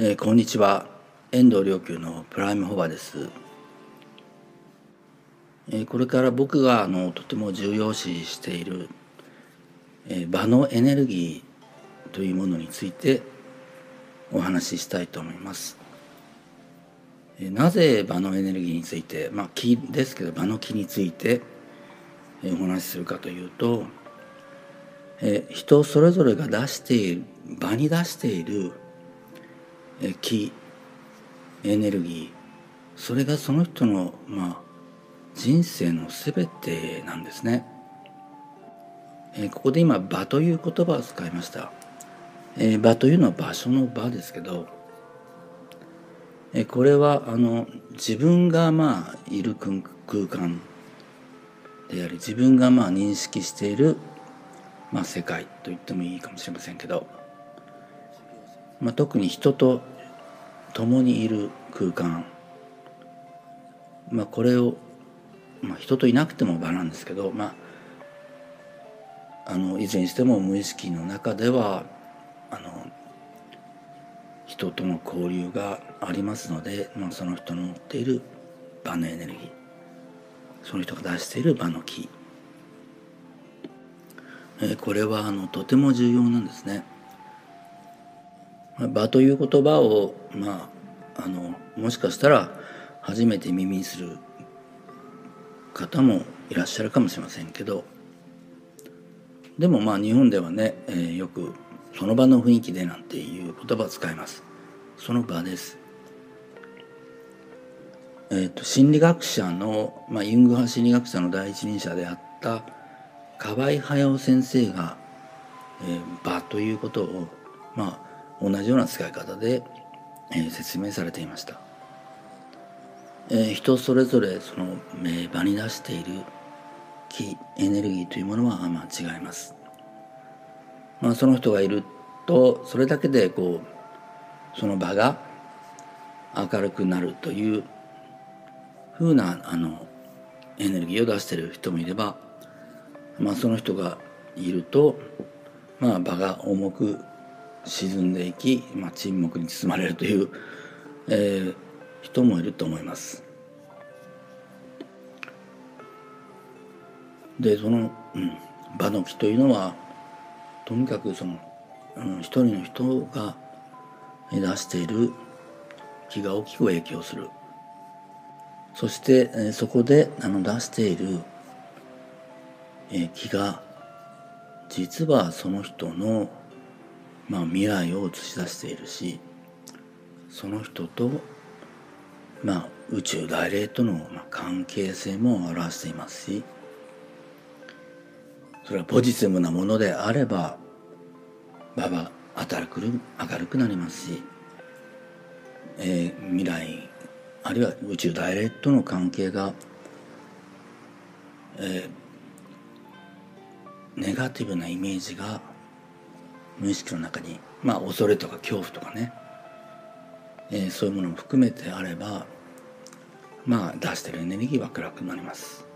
えー、こんにちは。遠藤良久のプライムホバです、えー、これから僕があのとても重要視している、えー、場のエネルギーというものについてお話ししたいと思います、えー、なぜ場のエネルギーについてまあ気ですけど場の気について、え、お話しするかというと、えー、人それぞれが出している場に出している気エネルギーそれがその人のまあ人生の全てなんですね、え、ここで今場という言葉を使いました、え、場というのは場所の場ですけど、え、これはあの自分がまあいる空間であり自分がまあ認識しているまあ世界と言ってもいいかもしれませんけどまあ、特に人と共にいる空間、まあ、これを、まあ、人といなくても場なんですけど、まあ、あのいずれにしても無意識の中ではあの人との交流がありますので、まあ、その人の持っている場のエネルギー。その人が出している場の気、えー、これはあのとても重要なんですね。場という言葉を、まあ、あのもしかしたら初めて耳にする方もいらっしゃるかもしれませんけどでもまあ日本ではね、えー、よくその場の雰囲気でなんていう言葉を使います。その場です。えーと、心理学者の、まあ、ユング派心理学者の第一人者であった河合隼先生が、えー、場ということをまあ同じような使い方で、えー、説明されていました、えー、人それぞれその場に出している気エネルギーというものはまあ違います、まあ、その人がいるとそれだけでこうその場が明るくなるというふうなあのエネルギーを出している人もいれば、まあ、その人がいると、まあ、場が重く沈んでいき、まあ、沈黙に包まれるという、えー、人もいると思います。でその、うん、場の木というのはとにかくその、うん、一人の人が出している木が大きく影響するそして、えー、そこであの出している、えー、木が実はその人のまあ、未来を映し出しているしその人と、まあ、宇宙大霊との、まあ、関係性も表していますしそれはポジティブなものであれば場は明るく明るくなりますし、えー、未来あるいは宇宙大霊との関係が、えー、ネガティブなイメージが無意識の中にまあ恐れとか恐怖とかね、えー、そういうものも含めてあればまあ出してるエネルギーは暗くなります。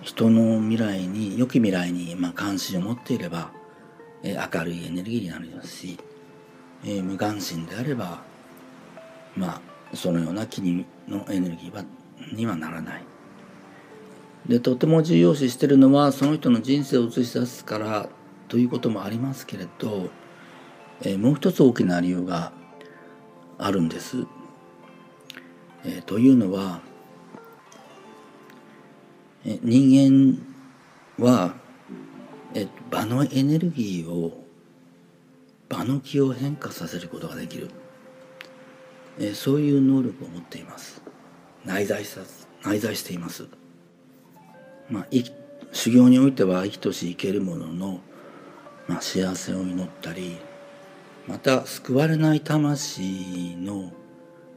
人の未来に良き未来にまあ関心を持っていれば、えー、明るいエネルギーになりますし、えー、無関心であればまあそのような気にのエネルギーはにはならない。でとても重要視してるのはその人の人生を映し出すからということもありますけれど、えー、もう一つ大きな理由があるんです。えー、というのは、えー、人間は、えー、場のエネルギーを場の気を変化させることができる、えー、そういう能力を持っています。内在さ内在しています。まあ修行においては生きとし生けるもののまあ、幸せを祈ったりまた救われない魂の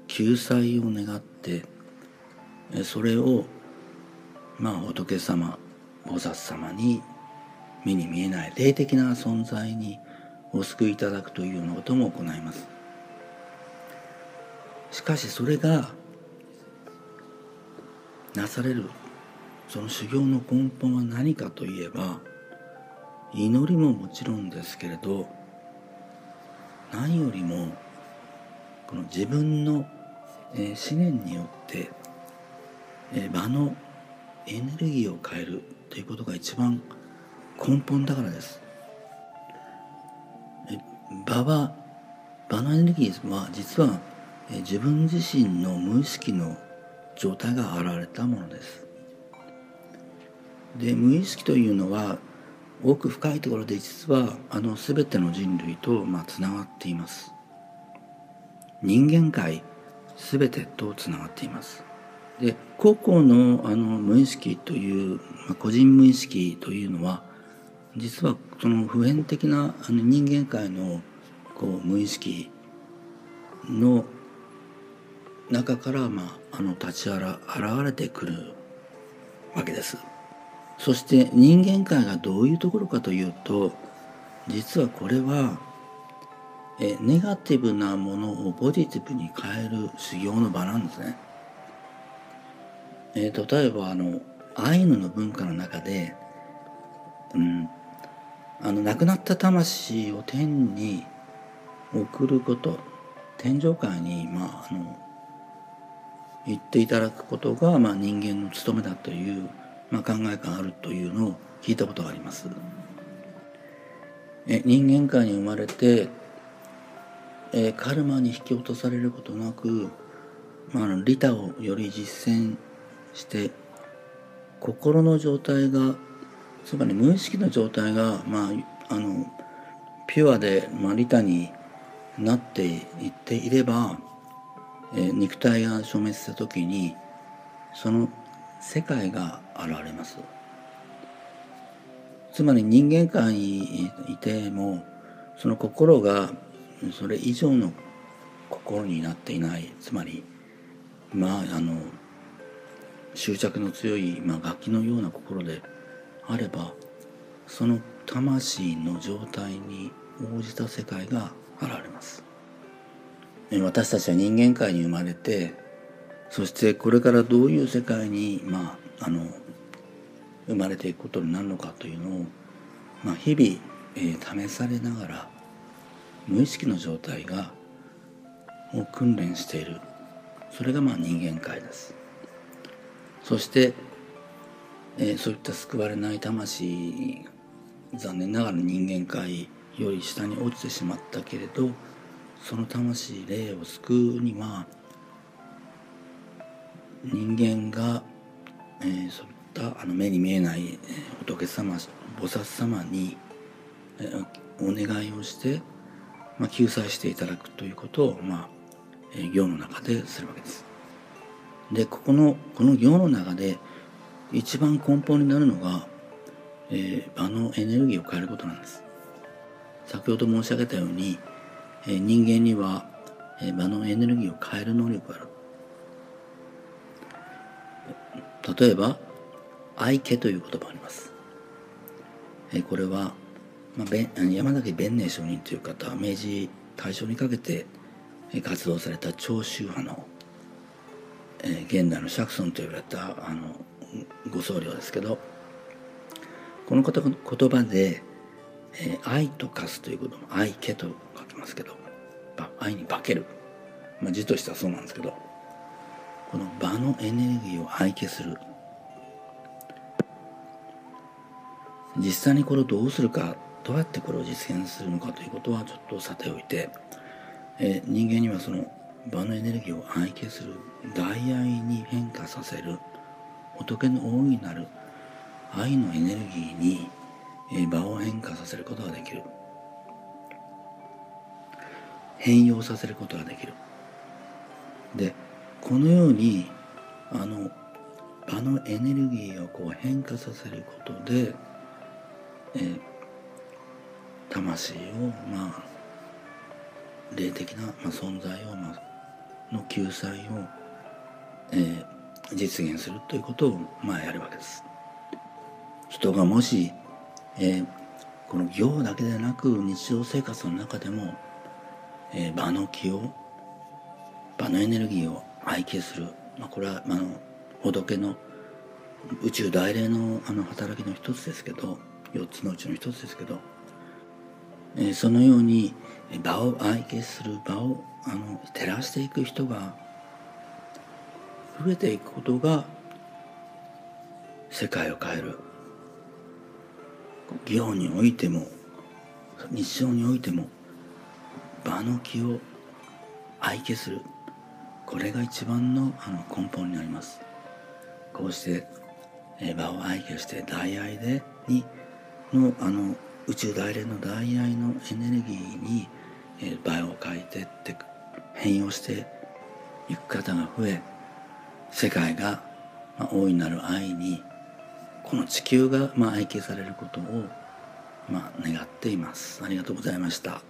救済を願ってそれをまあ仏様菩薩様に目に見えない霊的な存在にお救いいただくというようなことも行います。しかしそれがなされるその修行の根本は何かといえば祈りももちろんですけれど何よりもこの自分の、え、思念によって、え、場のエネルギーを変えるということが一番根本だからです。場は場のエネルギーは実は、え、自分自身の無意識の状態が現れたものです。で無意識というのは奥深いところで実はあの全ての人類とまあつながっています人間界全てとつながっていますで個々のあの無意識という、まあ、個人無意識というのは実はその普遍的なあの人間界のこう無意識の中から、まあ、あの立ち現れてくるわけです。そして人間界がどういうところかというと実はこれはえネガティブなものをポジティブに変える修行の場なんですね。えー、例えばあのアイヌの文化の中で、うん、あの亡くなった魂を天に送ること天上界に、まあ、あの行っていただくことが、まあ、人間の務めだというまあ、考えがあるというのを聞いたことがあります。え人間界に生まれて、えカルマに引き落とされることなく、まあ、利他をより実践して心の状態がつまり無意識の状態が、まあ、あのピュアで、まあ、利他になっていっていれば、え肉体が消滅した時にその世界が現れます。つまり人間界にいてもその心がそれ以上の心になっていない。つまりまああの執着の強い、まあ、楽器のような心であればその魂の状態に応じた世界が現れます。私たちは人間界に生まれてそしてこれからどういう世界に、まあ、あの生まれていくことになるのかというのを、まあ、日々、えー、試されながら無意識の状態がを訓練している。それがまあ人間界です。そして、えー、そういった救われない魂残念ながら人間界より下に落ちてしまったけれどその魂霊を救うには人間が、えー、そういったあの目に見えない仏様菩薩様に、えー、お願いをして、まあ、救済していただくということを、まあえー、行の中でするわけです。でここのこの行の中で一番根本になるのが、えー、場のエネルギーを変えることなんです。先ほど申し上げたように、えー、人間には、えー、場のエネルギーを変える能力がある。例えば「愛家」という言葉あります。えこれは、まあ、山崎弁寧上人という方は明治大正にかけて活動された長州派の、え現代の釈尊と言われたあのご僧侶ですけどこの言葉で「え愛と化す」ということも「愛家」と書きますけど愛に化ける、まあ、字としてはそうなんですけどこの場のエネルギーを廃棄する。実際にこれをどうするかどうやってこれを実現するのかということはちょっとさておいて、え人間にはその場のエネルギーを廃棄する大愛に変化させる仏の大いなる愛のエネルギーに、え場を変化させることができる。変容させることができる。でこのようにあの場のエネルギーをこう変化させることで、えー、魂をまあ霊的な、まあ、存在を、まあの救済を、えー、実現するということをまあやるわけです。人がもし、えー、この行だけでなく日常生活の中でも、えー、場の気を場のエネルギーを愛敬する、まあ、これは、あの仏の宇宙大霊のあの働きの一つですけど4つのうちの一つですけどえそのように場を愛敬する場をあの照らしていく人が増えていくことが世界を変える。行においても日常においても場の気を愛敬する。これが一番のあの根本になります。こうして場を愛敬して大愛でにのあの宇宙大連の大愛のエネルギーに場を変えてって変容していく方が増え世界が、ま、大いなる愛にこの地球が、まあ、愛敬されることを、まあ、願っています。ありがとうございました。